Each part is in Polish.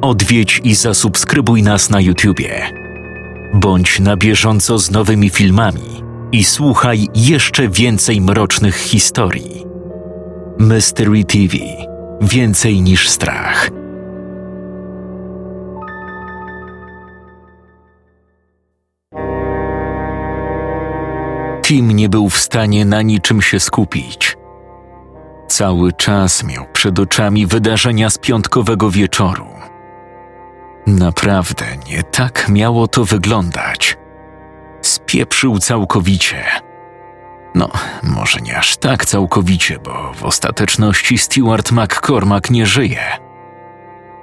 odwiedź i zasubskrybuj nas na YouTubie. Bądź na bieżąco z nowymi filmami i słuchaj jeszcze więcej mrocznych historii. Mystery TV Więcej niż strach. Tim nie był w stanie na niczym się skupić. Cały czas miał przed oczami wydarzenia z piątkowego wieczoru. Naprawdę nie tak miało to wyglądać. Spieprzył całkowicie. No, może nie aż tak całkowicie, bo w ostateczności Stuart McCormack nie żyje.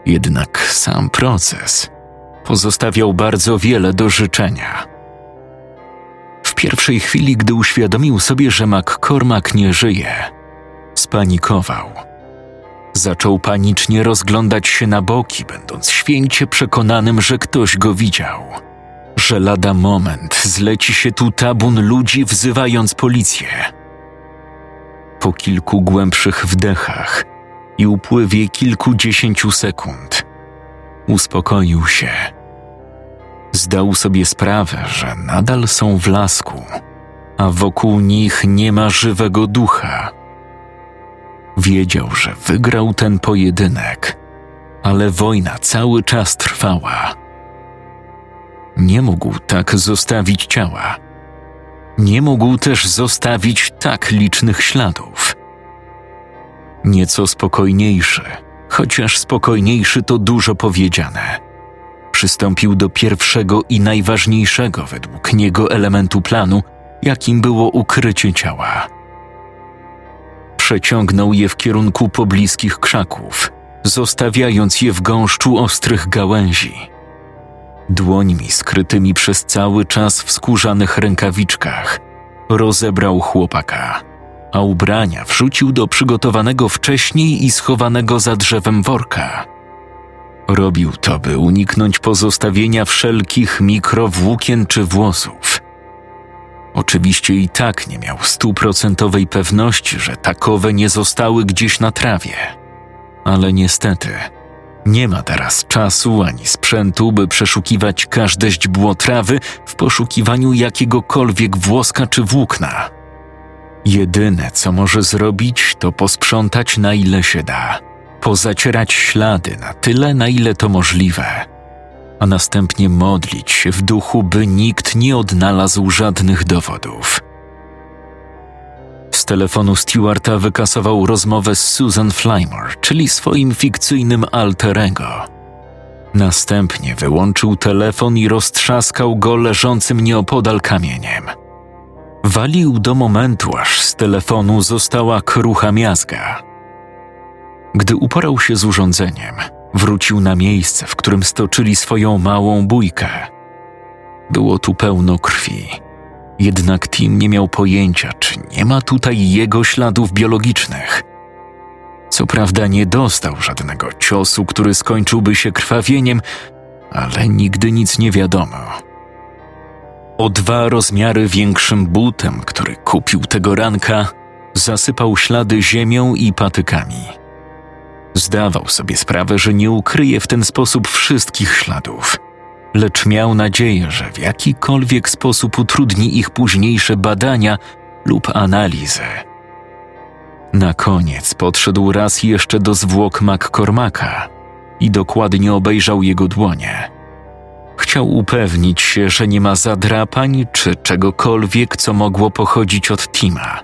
Jednak sam proces pozostawiał bardzo wiele do życzenia. W pierwszej chwili, gdy uświadomił sobie, że McCormack nie żyje, spanikował. Zaczął panicznie rozglądać się na boki, będąc święcie przekonanym, że ktoś go widział że lada moment zleci się tu tabun ludzi wzywając policję. Po kilku głębszych wdechach i upływie kilkudziesięciu sekund uspokoił się. Zdał sobie sprawę, że nadal są w lasku, a wokół nich nie ma żywego ducha. Wiedział, że wygrał ten pojedynek, ale wojna cały czas trwała nie mógł tak zostawić ciała. Nie mógł też zostawić tak licznych śladów. Nieco spokojniejszy, chociaż spokojniejszy to dużo powiedziane. Przystąpił do pierwszego i najważniejszego według niego elementu planu, jakim było ukrycie ciała. Przeciągnął je w kierunku pobliskich krzaków, zostawiając je w gąszczu ostrych gałęzi dłońmi skrytymi przez cały czas w skórzanych rękawiczkach, rozebrał chłopaka, a ubrania wrzucił do przygotowanego wcześniej i schowanego za drzewem worka. Robił to, by uniknąć pozostawienia wszelkich mikrowłókien czy włosów. Oczywiście i tak nie miał stuprocentowej pewności, że takowe nie zostały gdzieś na trawie. Ale niestety – nie ma teraz czasu ani sprzętu, by przeszukiwać każde źdźbło trawy w poszukiwaniu jakiegokolwiek włoska czy włókna. Jedyne, co może zrobić, to posprzątać na ile się da, pozacierać ślady na tyle, na ile to możliwe, a następnie modlić się w duchu, by nikt nie odnalazł żadnych dowodów. Z telefonu Stewarta wykasował rozmowę z Susan Flymore, czyli swoim fikcyjnym alterego. Następnie wyłączył telefon i roztrzaskał go leżącym nieopodal kamieniem. Walił do momentu, aż z telefonu została krucha miazga. Gdy uporał się z urządzeniem, wrócił na miejsce, w którym stoczyli swoją małą bójkę. Było tu pełno krwi jednak Tim nie miał pojęcia, czy nie ma tutaj jego śladów biologicznych. Co prawda nie dostał żadnego ciosu, który skończyłby się krwawieniem, ale nigdy nic nie wiadomo. O dwa rozmiary większym butem, który kupił tego ranka, zasypał ślady ziemią i patykami. Zdawał sobie sprawę, że nie ukryje w ten sposób wszystkich śladów – lecz miał nadzieję, że w jakikolwiek sposób utrudni ich późniejsze badania lub analizy. Na koniec podszedł raz jeszcze do zwłok McCormacka i dokładnie obejrzał jego dłonie. Chciał upewnić się, że nie ma zadrapań czy czegokolwiek, co mogło pochodzić od Tima,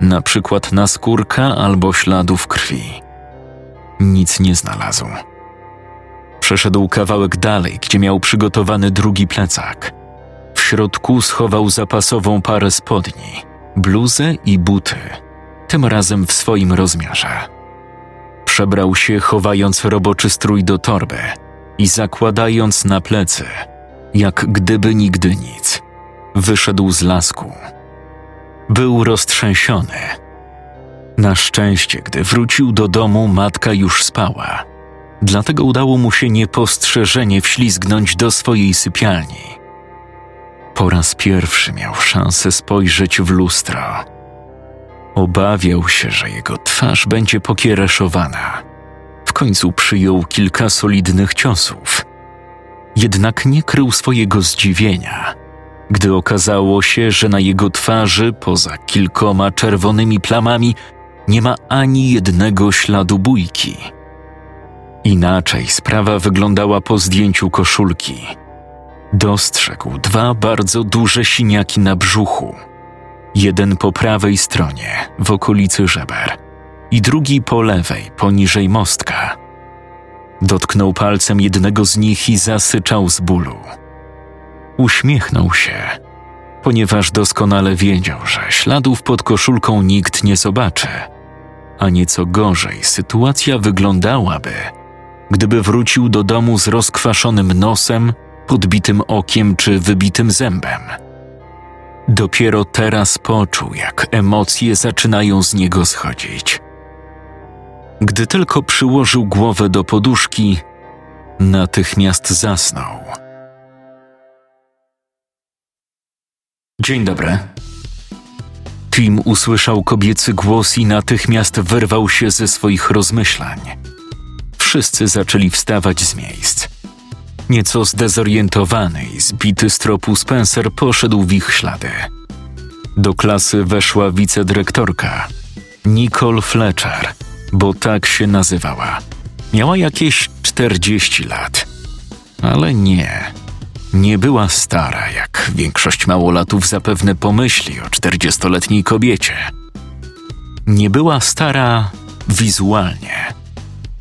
na przykład naskórka albo śladów krwi. Nic nie znalazł. Przeszedł kawałek dalej, gdzie miał przygotowany drugi plecak. W środku schował zapasową parę spodni, bluzę i buty, tym razem w swoim rozmiarze. Przebrał się, chowając roboczy strój do torby i zakładając na plecy, jak gdyby nigdy nic. Wyszedł z lasku. Był roztrzęsiony. Na szczęście, gdy wrócił do domu, matka już spała Dlatego udało mu się niepostrzeżenie wślizgnąć do swojej sypialni. Po raz pierwszy miał szansę spojrzeć w lustro. Obawiał się, że jego twarz będzie pokiereszowana. W końcu przyjął kilka solidnych ciosów. Jednak nie krył swojego zdziwienia, gdy okazało się, że na jego twarzy, poza kilkoma czerwonymi plamami, nie ma ani jednego śladu bójki. Inaczej sprawa wyglądała po zdjęciu koszulki. Dostrzegł dwa bardzo duże siniaki na brzuchu. Jeden po prawej stronie, w okolicy żeber, i drugi po lewej, poniżej mostka. Dotknął palcem jednego z nich i zasyczał z bólu. Uśmiechnął się, ponieważ doskonale wiedział, że śladów pod koszulką nikt nie zobaczy. A nieco gorzej sytuacja wyglądałaby, gdyby wrócił do domu z rozkwaszonym nosem, podbitym okiem czy wybitym zębem. Dopiero teraz poczuł, jak emocje zaczynają z niego schodzić. Gdy tylko przyłożył głowę do poduszki, natychmiast zasnął. Dzień dobry. Tim usłyszał kobiecy głos i natychmiast wyrwał się ze swoich rozmyślań. Wszyscy zaczęli wstawać z miejsc. Nieco zdezorientowany i zbity z tropu Spencer poszedł w ich ślady. Do klasy weszła wicedyrektorka Nicole Fletcher, bo tak się nazywała. Miała jakieś 40 lat, ale nie. Nie była stara, jak większość małolatów zapewne pomyśli o 40-letniej kobiecie. Nie była stara wizualnie.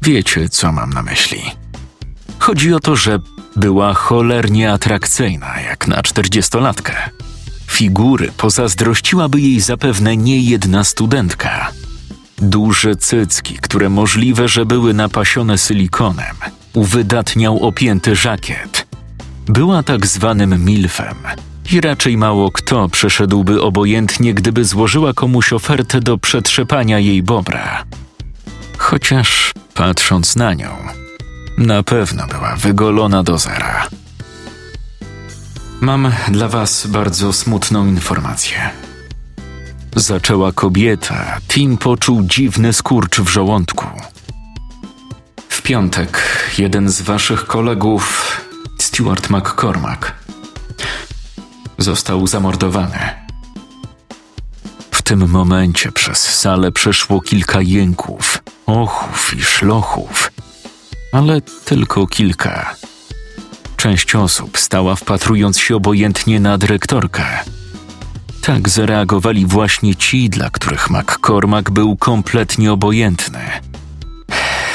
Wiecie, co mam na myśli. Chodzi o to, że była cholernie atrakcyjna, jak na czterdziestolatkę. Figury pozazdrościłaby jej zapewne nie jedna studentka. Duże cycki, które możliwe, że były napasione silikonem, uwydatniał opięty żakiet. Była tak zwanym milfem i raczej mało kto przeszedłby obojętnie, gdyby złożyła komuś ofertę do przetrzepania jej bobra. Chociaż patrząc na nią, na pewno była wygolona do zera. Mam dla was bardzo smutną informację. Zaczęła kobieta, Tim poczuł dziwny skurcz w żołądku. W piątek jeden z waszych kolegów, Stuart McCormack, został zamordowany. W tym momencie przez salę przeszło kilka jęków, ochów i szlochów, ale tylko kilka. Część osób stała wpatrując się obojętnie na dyrektorkę. Tak zareagowali właśnie ci, dla których McCormack był kompletnie obojętny.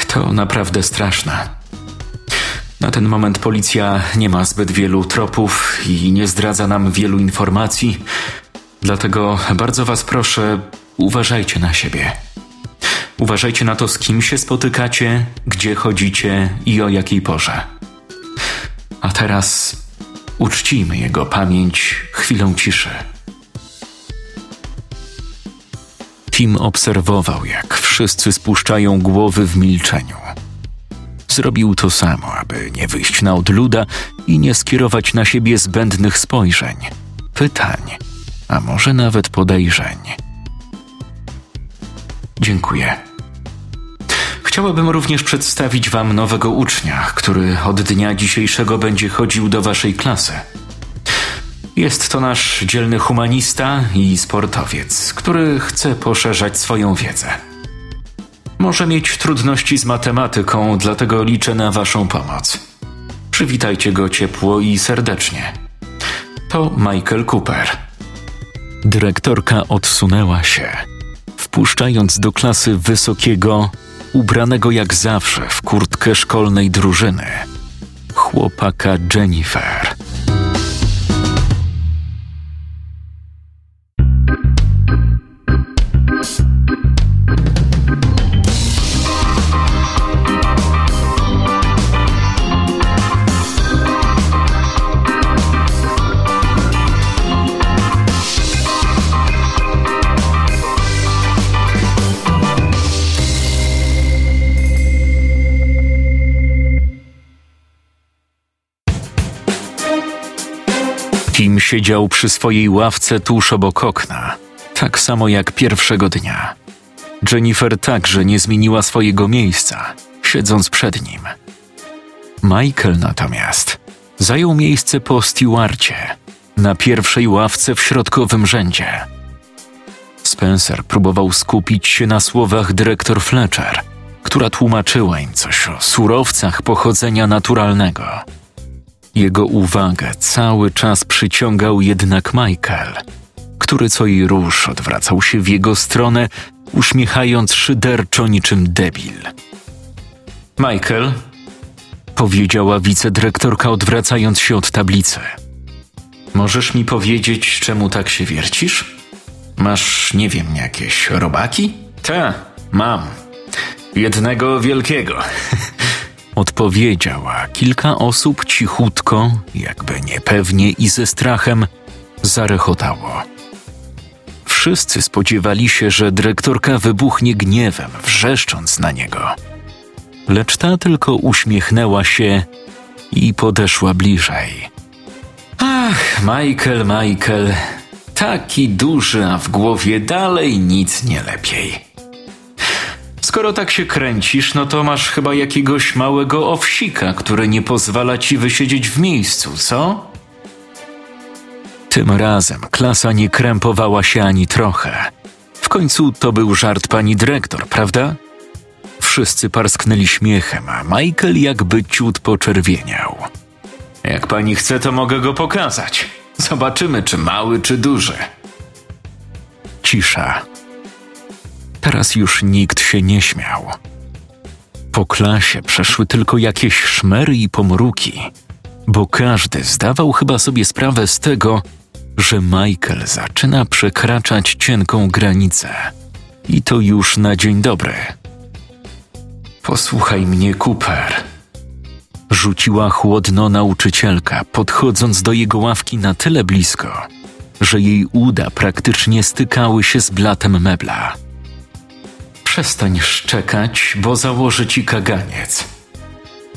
To naprawdę straszne. Na ten moment policja nie ma zbyt wielu tropów i nie zdradza nam wielu informacji, dlatego bardzo Was proszę, uważajcie na siebie. Uważajcie na to, z kim się spotykacie, gdzie chodzicie i o jakiej porze. A teraz uczcijmy jego pamięć chwilą ciszy. Tim obserwował, jak wszyscy spuszczają głowy w milczeniu. Zrobił to samo, aby nie wyjść na odluda i nie skierować na siebie zbędnych spojrzeń, pytań, a może nawet podejrzeń. Dziękuję. Chciałabym również przedstawić Wam nowego ucznia, który od dnia dzisiejszego będzie chodził do Waszej klasy. Jest to nasz dzielny humanista i sportowiec, który chce poszerzać swoją wiedzę. Może mieć trudności z matematyką, dlatego liczę na Waszą pomoc. Przywitajcie go ciepło i serdecznie. To Michael Cooper. Dyrektorka odsunęła się, wpuszczając do klasy wysokiego, ubranego jak zawsze w kurtkę szkolnej drużyny, chłopaka Jennifer. Siedział przy swojej ławce tuż obok okna, tak samo jak pierwszego dnia. Jennifer także nie zmieniła swojego miejsca. siedząc przed nim. Michael natomiast zajął miejsce po stewardcie na pierwszej ławce w środkowym rzędzie. Spencer próbował skupić się na słowach dyrektor Fletcher, która tłumaczyła im coś o surowcach pochodzenia naturalnego. Jego uwagę cały czas przyciągał jednak Michael, który co i rusz odwracał się w jego stronę, uśmiechając szyderczo niczym debil. Michael, powiedziała wicedyrektorka, odwracając się od tablicy. Możesz mi powiedzieć, czemu tak się wiercisz? Masz, nie wiem, jakieś robaki? Ta, mam. Jednego wielkiego. Odpowiedziała. Kilka osób cichutko, jakby niepewnie i ze strachem, zarechotało. Wszyscy spodziewali się, że dyrektorka wybuchnie gniewem, wrzeszcząc na niego. Lecz ta tylko uśmiechnęła się i podeszła bliżej. Ach, Michael, Michael, taki duży, a w głowie dalej nic nie lepiej. Skoro tak się kręcisz, no to masz chyba jakiegoś małego owsika, który nie pozwala ci wysiedzieć w miejscu, co? Tym razem klasa nie krępowała się ani trochę. W końcu to był żart pani dyrektor, prawda? Wszyscy parsknęli śmiechem, a Michael jakby ciut poczerwieniał. Jak pani chce, to mogę go pokazać. Zobaczymy, czy mały, czy duży. Cisza. Teraz już nikt się nie śmiał. Po klasie przeszły tylko jakieś szmery i pomruki, bo każdy zdawał chyba sobie sprawę z tego, że Michael zaczyna przekraczać cienką granicę. I to już na dzień dobry. Posłuchaj mnie, Cooper. Rzuciła chłodno nauczycielka, podchodząc do jego ławki na tyle blisko, że jej uda praktycznie stykały się z blatem mebla. Przestań szczekać, bo założę ci kaganiec.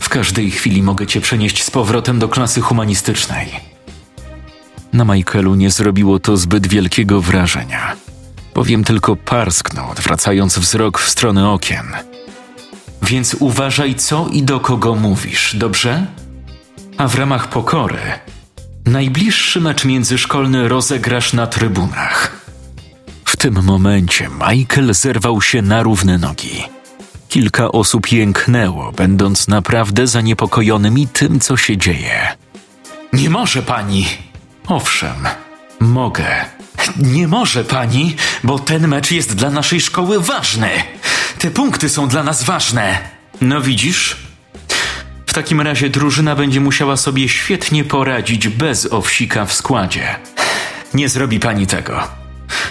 W każdej chwili mogę cię przenieść z powrotem do klasy humanistycznej. Na Michaelu nie zrobiło to zbyt wielkiego wrażenia. Powiem tylko parsknął, odwracając wzrok w stronę okien. Więc uważaj, co i do kogo mówisz, dobrze? A w ramach pokory, najbliższy mecz międzyszkolny rozegrasz na trybunach. W tym momencie Michael zerwał się na równe nogi. Kilka osób jęknęło, będąc naprawdę zaniepokojonymi tym, co się dzieje. Nie może pani! Owszem, mogę. Nie może pani, bo ten mecz jest dla naszej szkoły ważny. Te punkty są dla nas ważne. No widzisz? W takim razie drużyna będzie musiała sobie świetnie poradzić bez owsika w składzie. Nie zrobi pani tego.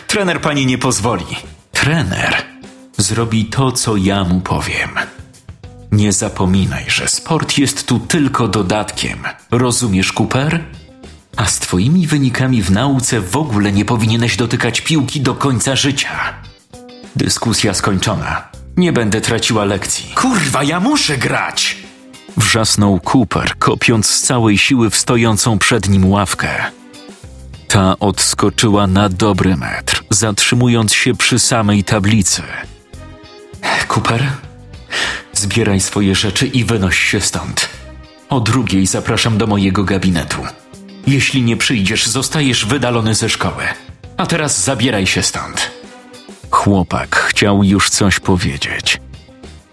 Trener pani nie pozwoli. Trener zrobi to, co ja mu powiem. Nie zapominaj, że sport jest tu tylko dodatkiem. Rozumiesz, Cooper? A z twoimi wynikami w nauce w ogóle nie powinieneś dotykać piłki do końca życia. Dyskusja skończona. Nie będę traciła lekcji. Kurwa, ja muszę grać! Wrzasnął Cooper, kopiąc z całej siły w stojącą przed nim ławkę. Ta odskoczyła na dobry metr, zatrzymując się przy samej tablicy. Cooper, zbieraj swoje rzeczy i wynoś się stąd. O drugiej zapraszam do mojego gabinetu. Jeśli nie przyjdziesz, zostajesz wydalony ze szkoły. A teraz zabieraj się stąd. Chłopak chciał już coś powiedzieć,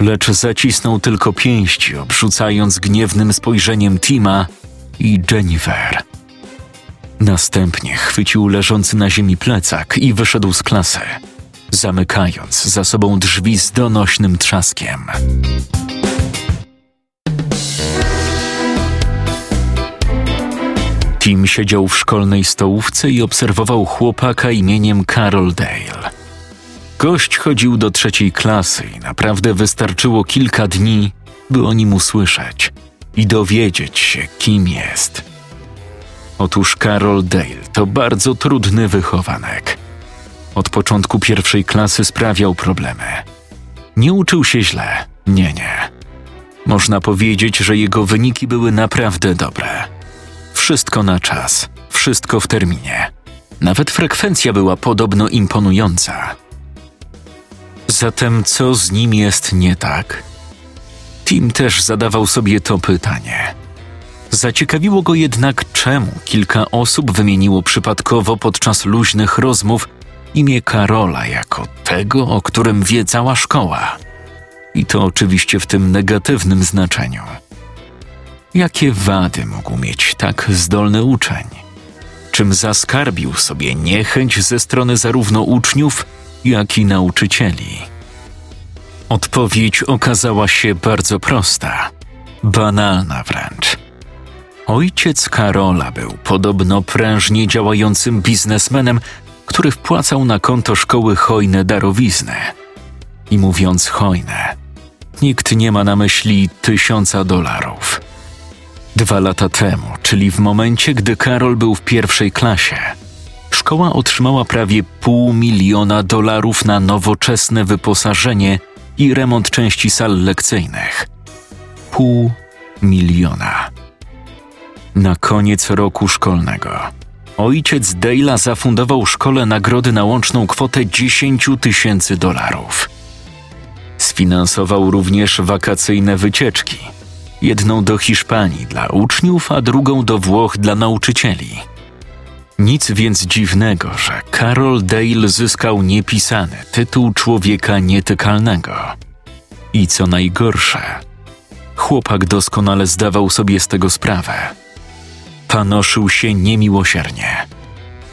lecz zacisnął tylko pięści, obrzucając gniewnym spojrzeniem Tima i Jennifer. Następnie chwycił leżący na ziemi plecak i wyszedł z klasy, zamykając za sobą drzwi z donośnym trzaskiem. Tim siedział w szkolnej stołówce i obserwował chłopaka imieniem Carol Dale. Gość chodził do trzeciej klasy i naprawdę wystarczyło kilka dni, by o nim usłyszeć i dowiedzieć się, kim jest. Otóż Carol Dale to bardzo trudny wychowanek. Od początku pierwszej klasy sprawiał problemy. Nie uczył się źle, nie, nie. Można powiedzieć, że jego wyniki były naprawdę dobre. Wszystko na czas, wszystko w terminie. Nawet frekwencja była podobno imponująca. Zatem co z nim jest nie tak? Tim też zadawał sobie to pytanie. Zaciekawiło go jednak, czemu kilka osób wymieniło przypadkowo podczas luźnych rozmów imię Karola jako tego, o którym wie cała szkoła. I to oczywiście w tym negatywnym znaczeniu. Jakie wady mógł mieć tak zdolny uczeń? Czym zaskarbił sobie niechęć ze strony zarówno uczniów, jak i nauczycieli? Odpowiedź okazała się bardzo prosta, banalna wręcz. Ojciec Karola był podobno prężnie działającym biznesmenem, który wpłacał na konto szkoły hojne darowizny. I mówiąc hojne, nikt nie ma na myśli tysiąca dolarów. Dwa lata temu, czyli w momencie, gdy Karol był w pierwszej klasie, szkoła otrzymała prawie pół miliona dolarów na nowoczesne wyposażenie i remont części sal lekcyjnych. Pół miliona. Na koniec roku szkolnego ojciec Dale'a zafundował szkole nagrody na łączną kwotę 10 tysięcy dolarów. Sfinansował również wakacyjne wycieczki. Jedną do Hiszpanii dla uczniów, a drugą do Włoch dla nauczycieli. Nic więc dziwnego, że Carol Dale zyskał niepisany tytuł człowieka nietykalnego. I co najgorsze, chłopak doskonale zdawał sobie z tego sprawę. Panoszył się niemiłosiernie.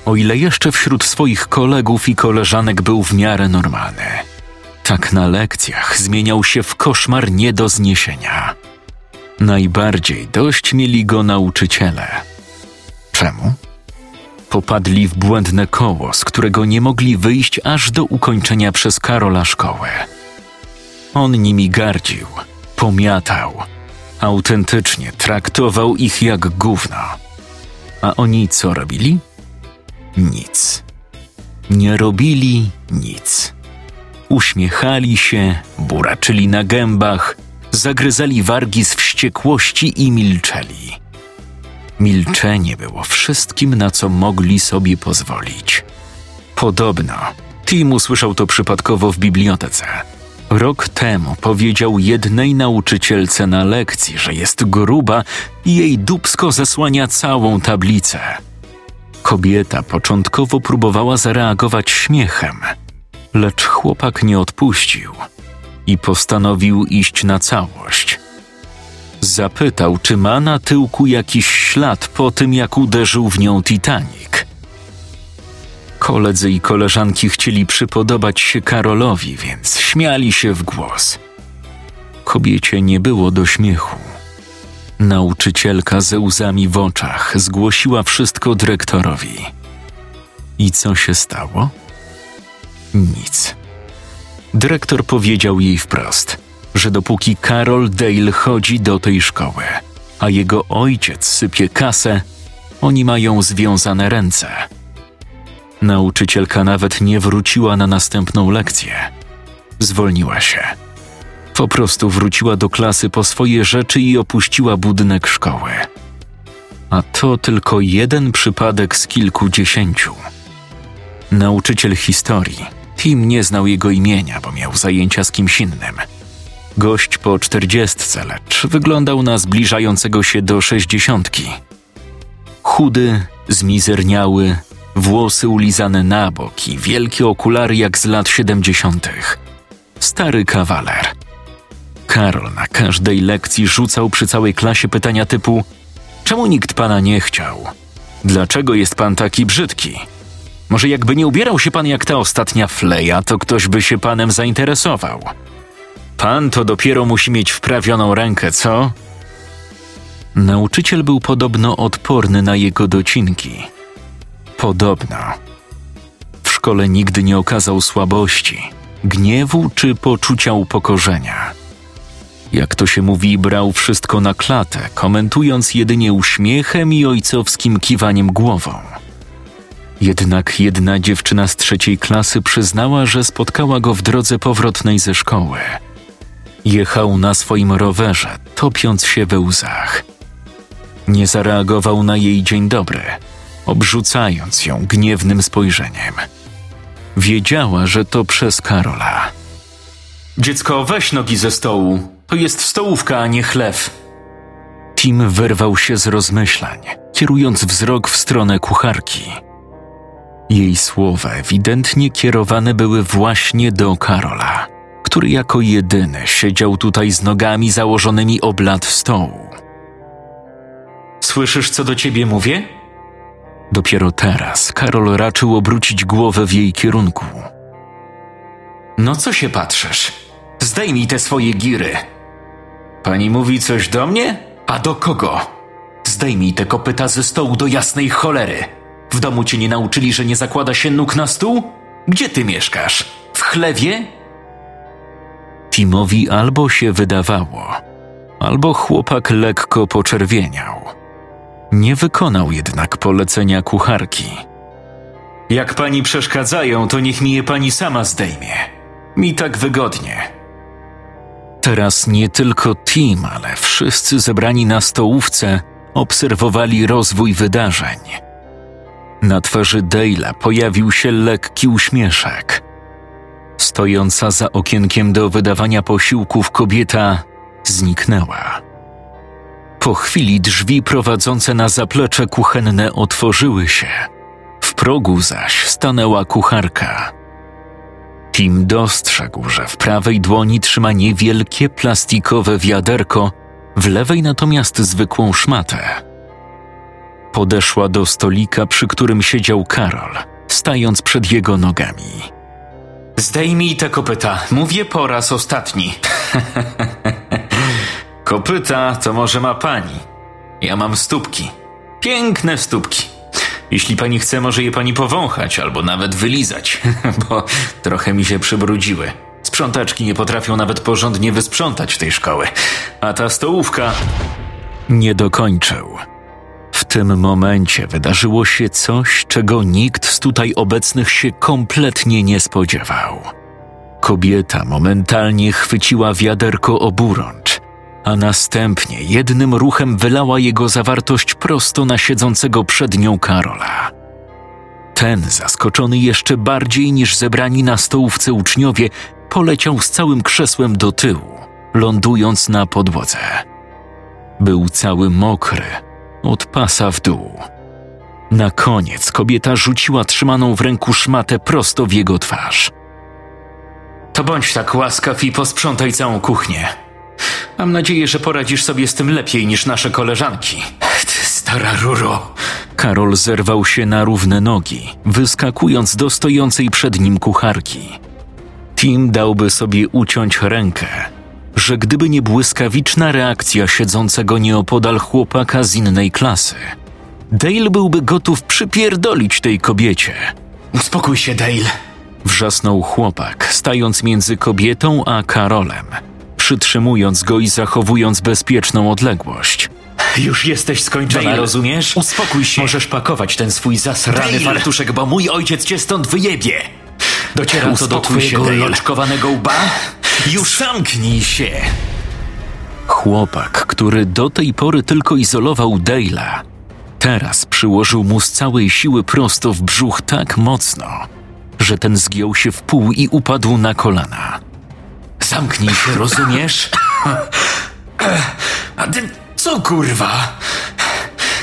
O ile jeszcze wśród swoich kolegów i koleżanek był w miarę normalny, tak na lekcjach zmieniał się w koszmar nie do zniesienia. Najbardziej dość mieli go nauczyciele. Czemu? Popadli w błędne koło, z którego nie mogli wyjść aż do ukończenia przez Karola szkoły. On nimi gardził, pomiatał, autentycznie traktował ich jak gówno. A oni co robili? Nic. Nie robili nic. Uśmiechali się, buraczyli na gębach, zagryzali wargi z wściekłości i milczeli. Milczenie było wszystkim, na co mogli sobie pozwolić. Podobno Tim usłyszał to przypadkowo w bibliotece. Rok temu powiedział jednej nauczycielce na lekcji, że jest gruba i jej dubsko zasłania całą tablicę. Kobieta początkowo próbowała zareagować śmiechem, lecz chłopak nie odpuścił i postanowił iść na całość. Zapytał, czy ma na tyłku jakiś ślad po tym, jak uderzył w nią Titanic. Koledzy i koleżanki chcieli przypodobać się Karolowi, więc śmiali się w głos. Kobiecie nie było do śmiechu. Nauczycielka ze łzami w oczach zgłosiła wszystko dyrektorowi. I co się stało? Nic. Dyrektor powiedział jej wprost, że dopóki Karol Dale chodzi do tej szkoły, a jego ojciec sypie kasę, oni mają związane ręce. Nauczycielka nawet nie wróciła na następną lekcję. Zwolniła się. Po prostu wróciła do klasy po swoje rzeczy i opuściła budynek szkoły. A to tylko jeden przypadek z kilkudziesięciu. Nauczyciel historii. Tim nie znał jego imienia, bo miał zajęcia z kimś innym. Gość po czterdziestce, lecz wyglądał na zbliżającego się do sześćdziesiątki. Chudy, zmizerniały, włosy ulizane na bok i wielkie okulary jak z lat siedemdziesiątych. Stary kawaler. Karol na każdej lekcji rzucał przy całej klasie pytania typu: Czemu nikt pana nie chciał? Dlaczego jest pan taki brzydki? Może jakby nie ubierał się pan jak ta ostatnia fleja, to ktoś by się panem zainteresował. Pan to dopiero musi mieć wprawioną rękę, co? Nauczyciel był podobno odporny na jego docinki. Podobno. W szkole nigdy nie okazał słabości, gniewu czy poczucia upokorzenia. Jak to się mówi, brał wszystko na klatę, komentując jedynie uśmiechem i ojcowskim kiwaniem głową. Jednak jedna dziewczyna z trzeciej klasy przyznała, że spotkała go w drodze powrotnej ze szkoły. Jechał na swoim rowerze, topiąc się we łzach. Nie zareagował na jej dzień dobry – obrzucając ją gniewnym spojrzeniem. Wiedziała, że to przez Karola. Dziecko, weź nogi ze stołu, To jest stołówka, a nie chlew. Tim wyrwał się z rozmyślań, kierując wzrok w stronę kucharki. Jej słowa ewidentnie kierowane były właśnie do Karola, który jako jedyny siedział tutaj z nogami założonymi o blat stołu. Słyszysz, co do ciebie mówię? Dopiero teraz Karol raczył obrócić głowę w jej kierunku. No co się patrzysz? Zdejmij te swoje giry. Pani mówi coś do mnie? A do kogo? Zdejmij te kopyta ze stołu do jasnej cholery. W domu cię nie nauczyli, że nie zakłada się nóg na stół? Gdzie ty mieszkasz? W chlewie? Timowi albo się wydawało, albo chłopak lekko poczerwieniał. Nie wykonał jednak polecenia kucharki. Jak pani przeszkadzają, to niech mi je pani sama zdejmie. Mi tak wygodnie. Teraz nie tylko Tim, ale wszyscy zebrani na stołówce obserwowali rozwój wydarzeń. Na twarzy Dale'a pojawił się lekki uśmieszek. Stojąca za okienkiem do wydawania posiłków kobieta zniknęła. Po chwili drzwi prowadzące na zaplecze kuchenne otworzyły się. W progu zaś stanęła kucharka. Tim dostrzegł, że w prawej dłoni trzyma niewielkie plastikowe wiaderko, w lewej natomiast zwykłą szmatę. Podeszła do stolika, przy którym siedział Karol, stając przed jego nogami. Zdejmij te kopyta, mówię po raz ostatni. kopyta to może ma pani. Ja mam stópki. Piękne stópki. Jeśli pani chce, może je pani powąchać albo nawet wylizać, bo trochę mi się przybrudziły. Sprzątaczki nie potrafią nawet porządnie wysprzątać tej szkoły, a ta stołówka. Nie dokończył. W tym momencie wydarzyło się coś, czego nikt z tutaj obecnych się kompletnie nie spodziewał. Kobieta momentalnie chwyciła wiaderko oburącz, a następnie jednym ruchem wylała jego zawartość prosto na siedzącego przed nią Karola. Ten, zaskoczony jeszcze bardziej niż zebrani na stołówce uczniowie, poleciał z całym krzesłem do tyłu, lądując na podłodze. Był cały mokry, od pasa w dół. Na koniec kobieta rzuciła trzymaną w ręku szmatę prosto w jego twarz. To bądź tak łaskaw i posprzątaj całą kuchnię. Mam nadzieję, że poradzisz sobie z tym lepiej niż nasze koleżanki. Ty stara ruro. Karol zerwał się na równe nogi, wyskakując do stojącej przed nim kucharki. Tim dałby sobie uciąć rękę, że gdyby nie błyskawiczna reakcja siedzącego nieopodal chłopaka z innej klasy, Dale byłby gotów przypierdolić tej kobiecie. Uspokój się, Dale! Wrzasnął chłopak, stając między kobietą a Karolem, przytrzymując go i zachowując bezpieczną odległość. Już jesteś skończona, Dale, rozumiesz? uspokój się. Możesz pakować ten swój zasrany Dale! fartuszek, bo mój ojciec cię stąd wyjebie. Dociera to do się, twojego loczkowanego łba? Już zamknij się! Chłopak, który do tej pory tylko izolował Dale'a, teraz przyłożył mu z całej siły prosto w brzuch tak mocno, że ten zgiął się w pół i upadł na kolana. Zamknij się, rozumiesz? A ty co kurwa?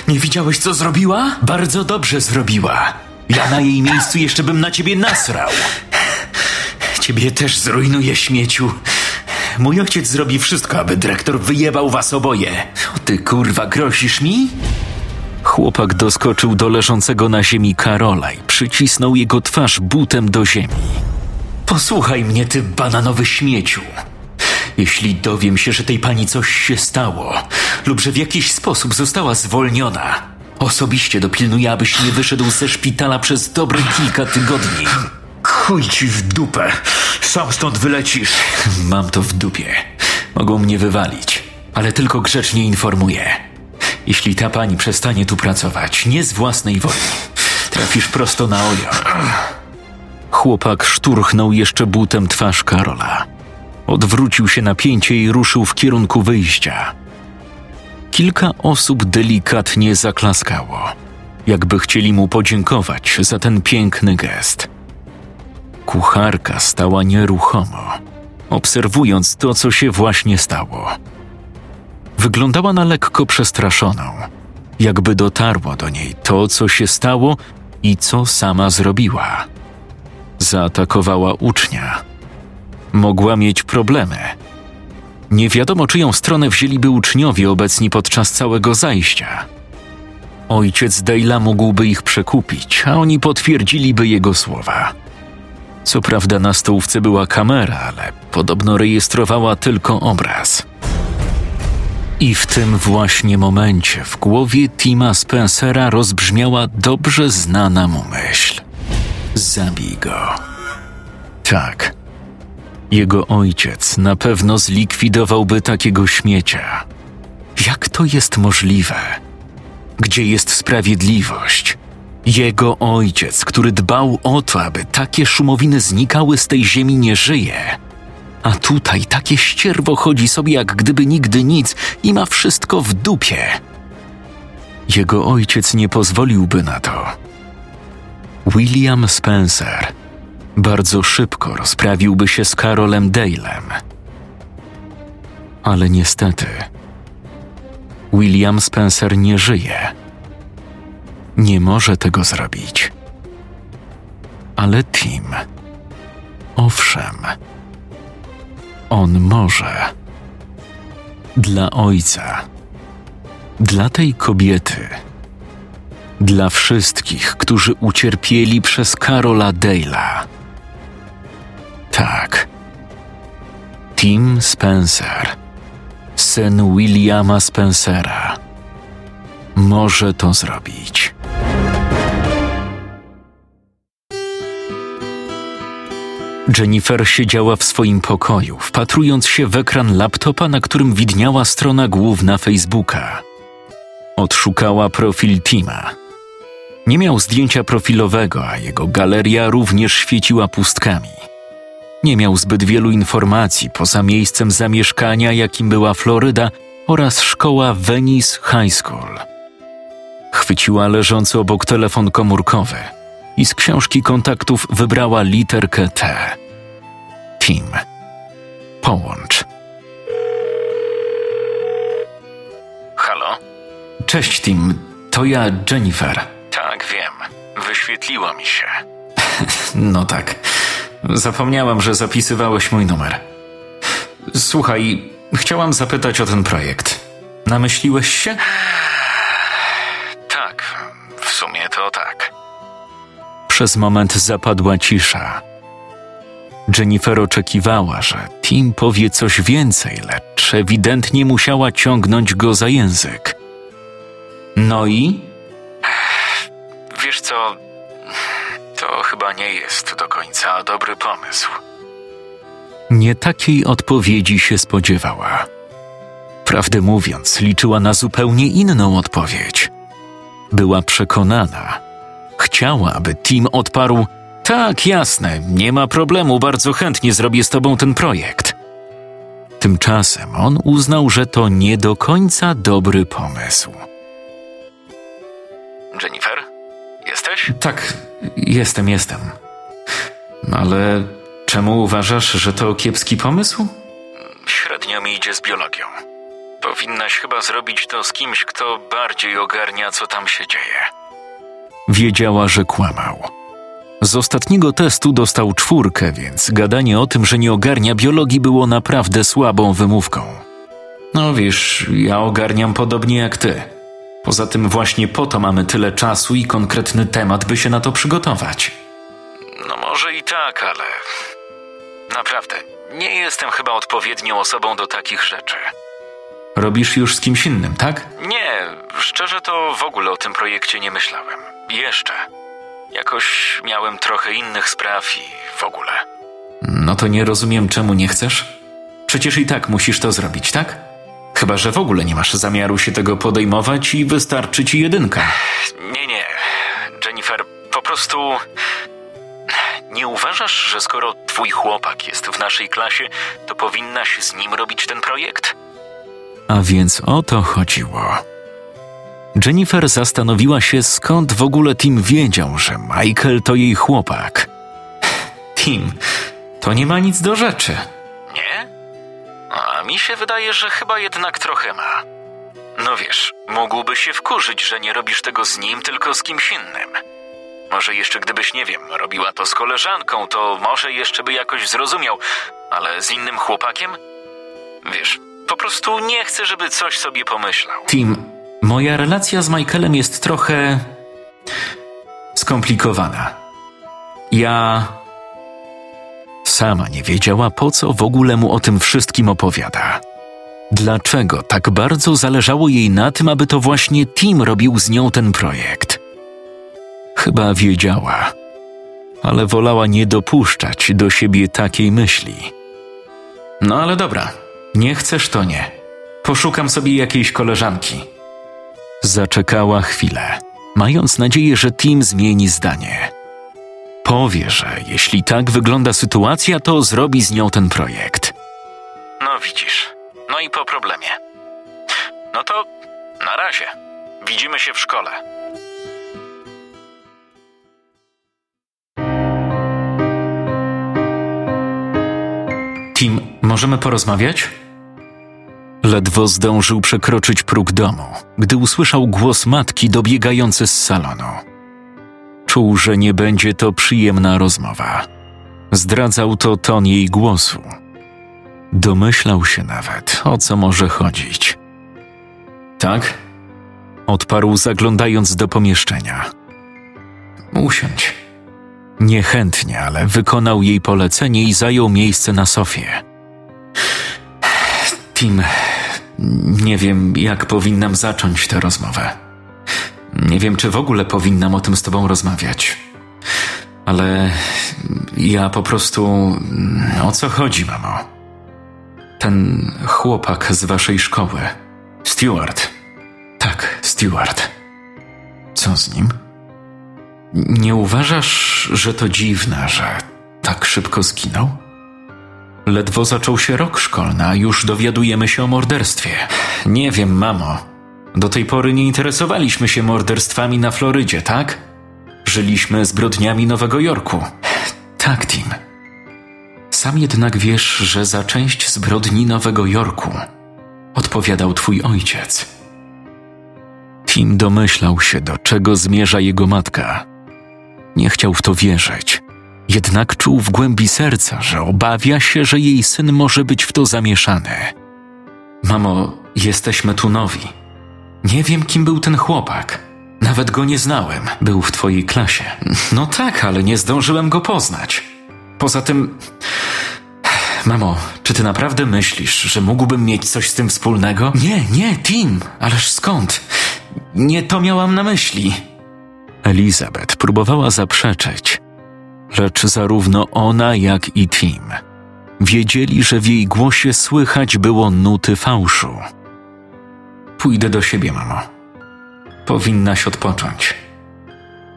Nie widziałeś, co zrobiła? Bardzo dobrze zrobiła. Ja na jej miejscu jeszcze bym na ciebie nasrał. Ciebie też zrujnuje śmieciu. Mój ojciec zrobi wszystko, aby dyrektor wyjebał was oboje. O ty kurwa, grozisz mi? Chłopak doskoczył do leżącego na ziemi Karola i przycisnął jego twarz butem do ziemi. Posłuchaj mnie, ty bananowy śmieciu. Jeśli dowiem się, że tej pani coś się stało, lub że w jakiś sposób została zwolniona, osobiście dopilnuję, abyś nie wyszedł ze szpitala przez dobre kilka tygodni. Chuj ci w dupę. Sam stąd wylecisz. Mam to w dupie. Mogą mnie wywalić, ale tylko grzecznie informuję. Jeśli ta pani przestanie tu pracować, nie z własnej woli, trafisz prosto na ojo. Chłopak szturchnął jeszcze butem twarz Karola. Odwrócił się na pięcie i ruszył w kierunku wyjścia. Kilka osób delikatnie zaklaskało, jakby chcieli mu podziękować za ten piękny gest. Kucharka stała nieruchomo, obserwując to, co się właśnie stało. Wyglądała na lekko przestraszoną, jakby dotarło do niej to, co się stało i co sama zrobiła. Zaatakowała ucznia. Mogła mieć problemy. Nie wiadomo, czyją stronę wzięliby uczniowie obecni podczas całego zajścia. Ojciec Dale'a mógłby ich przekupić, a oni potwierdziliby jego słowa. Co prawda na stołówce była kamera, ale podobno rejestrowała tylko obraz. I w tym właśnie momencie w głowie Tima Spencera rozbrzmiała dobrze znana mu myśl. Zabij go. Tak. Jego ojciec na pewno zlikwidowałby takiego śmiecia. Jak to jest możliwe? Gdzie jest sprawiedliwość? Jego ojciec, który dbał o to, aby takie szumowiny znikały z tej ziemi, nie żyje. A tutaj takie ścierwo chodzi sobie jak gdyby nigdy nic i ma wszystko w dupie. Jego ojciec nie pozwoliłby na to. William Spencer bardzo szybko rozprawiłby się z Karolem Dalem. Ale niestety, William Spencer nie żyje. Nie może tego zrobić. Ale Tim, owszem, on może. Dla ojca, dla tej kobiety, dla wszystkich, którzy ucierpieli przez Karola Dale'a. Tak. Tim Spencer, syn Williama Spencera, może to zrobić. Jennifer siedziała w swoim pokoju, wpatrując się w ekran laptopa, na którym widniała strona główna Facebooka. Odszukała profil Tima. Nie miał zdjęcia profilowego, a jego galeria również świeciła pustkami. Nie miał zbyt wielu informacji poza miejscem zamieszkania, jakim była Floryda oraz szkoła Venice High School. Chwyciła leżący obok telefon komórkowy i z książki kontaktów wybrała literkę T. Tim. Połącz. Halo? Cześć, Tim. To ja, Jennifer. Wiem. Wyświetliło mi się. no tak. Zapomniałam, że zapisywałeś mój numer. Słuchaj, chciałam zapytać o ten projekt. Namyśliłeś się? Tak, w sumie to tak. Przez moment zapadła cisza. Jennifer oczekiwała, że Tim powie coś więcej, lecz ewidentnie musiała ciągnąć go za język. No i? Co, to chyba nie jest do końca dobry pomysł. Nie takiej odpowiedzi się spodziewała. Prawdę mówiąc, liczyła na zupełnie inną odpowiedź. Była przekonana. Chciała, aby Tim odparł: Tak, jasne, nie ma problemu, bardzo chętnie zrobię z tobą ten projekt. Tymczasem on uznał, że to nie do końca dobry pomysł. Jennifer, jesteś? Tak, jestem, jestem. Ale czemu uważasz, że to kiepski pomysł? Średnio mi idzie z biologią. Powinnaś chyba zrobić to z kimś, kto bardziej ogarnia, co tam się dzieje. Wiedziała, że kłamał. Z ostatniego testu dostał czwórkę, więc gadanie o tym, że nie ogarnia biologii było naprawdę słabą wymówką. No wiesz, ja ogarniam podobnie jak ty. Poza tym właśnie po to mamy tyle czasu i konkretny temat, by się na to przygotować. No może i tak, ale naprawdę nie jestem chyba odpowiednią osobą do takich rzeczy. Robisz już z kimś innym, tak? Nie, szczerze to w ogóle o tym projekcie nie myślałem. Jeszcze. Jakoś miałem trochę innych spraw i w ogóle. No to nie rozumiem, czemu nie chcesz? Przecież i tak musisz to zrobić, tak? Chyba, że w ogóle nie masz zamiaru się tego podejmować i wystarczy ci jedynka. Nie, nie. Jennifer, po prostu. Nie uważasz, że skoro twój chłopak jest w naszej klasie, to powinnaś z nim robić ten projekt? A więc o to chodziło. Jennifer zastanowiła się, skąd w ogóle Tim wiedział, że Michael to jej chłopak. Tim, to nie ma nic do rzeczy. Mi się wydaje, że chyba jednak trochę ma. No wiesz, mógłby się wkurzyć, że nie robisz tego z nim, tylko z kimś innym. Może jeszcze gdybyś, nie wiem, robiła to z koleżanką, to może jeszcze by jakoś zrozumiał, ale z innym chłopakiem? Wiesz, po prostu nie chcę, żeby coś sobie pomyślał. Tim, moja relacja z Michaelem jest trochę skomplikowana. Ja sama nie wiedziała, po co w ogóle mu o tym wszystkim opowiada. Dlaczego tak bardzo zależało jej na tym, aby to właśnie Tim robił z nią ten projekt? Chyba wiedziała, ale wolała nie dopuszczać do siebie takiej myśli. No ale dobra, nie chcesz to nie. Poszukam sobie jakiejś koleżanki. Zaczekała chwilę, mając nadzieję, że Tim zmieni zdanie. Powie, że jeśli tak wygląda sytuacja, to zrobi z nią ten projekt. No widzisz, no i po problemie. No to na razie. Widzimy się w szkole. Tim, możemy porozmawiać? Ledwo zdążył przekroczyć próg domu, gdy usłyszał głos matki dobiegający z salonu. Czuł, że nie będzie to przyjemna rozmowa. Zdradzał to ton jej głosu. Domyślał się nawet, o co może chodzić. Tak? Odparł, zaglądając do pomieszczenia. Usiądź. Niechętnie, ale wykonał jej polecenie i zajął miejsce na sofie. Tim, nie wiem, jak powinnam zacząć tę rozmowę. Nie wiem, czy w ogóle powinnam o tym z tobą rozmawiać. Ale ja po prostu. O co chodzi, mamo? Ten chłopak z waszej szkoły. Stewart. Tak, Stewart. Co z nim? Nie uważasz, że to dziwne, że tak szybko zginął? Ledwo zaczął się rok szkolny, a już dowiadujemy się o morderstwie. Nie wiem, mamo. Do tej pory nie interesowaliśmy się morderstwami na Florydzie, tak? Żyliśmy zbrodniami Nowego Jorku. Tak, Tim. Sam jednak wiesz, że za część zbrodni Nowego Jorku odpowiadał twój ojciec. Tim domyślał się, do czego zmierza jego matka. Nie chciał w to wierzyć. Jednak czuł w głębi serca, że obawia się, że jej syn może być w to zamieszany. Mamo, jesteśmy tu nowi. Nie wiem, kim był ten chłopak. Nawet go nie znałem. Był w twojej klasie. No tak, ale nie zdążyłem go poznać. Poza tym. Mamo, czy ty naprawdę myślisz, że mógłbym mieć coś z tym wspólnego? Nie, nie, Tim, ależ skąd? Nie to miałam na myśli. Elizabeth próbowała zaprzeczyć, lecz zarówno ona, jak i Tim wiedzieli, że w jej głosie słychać było nuty fałszu. Pójdę do siebie, mamo. Powinnaś odpocząć.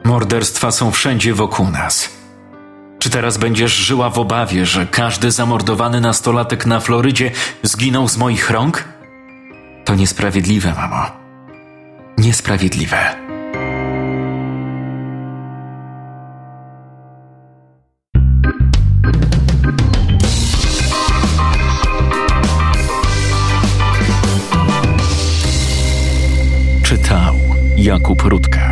Morderstwa są wszędzie wokół nas. Czy teraz będziesz żyła w obawie, że każdy zamordowany nastolatek na Florydzie zginął z moich rąk? To niesprawiedliwe, mamo. Niesprawiedliwe. Jakub Rutka.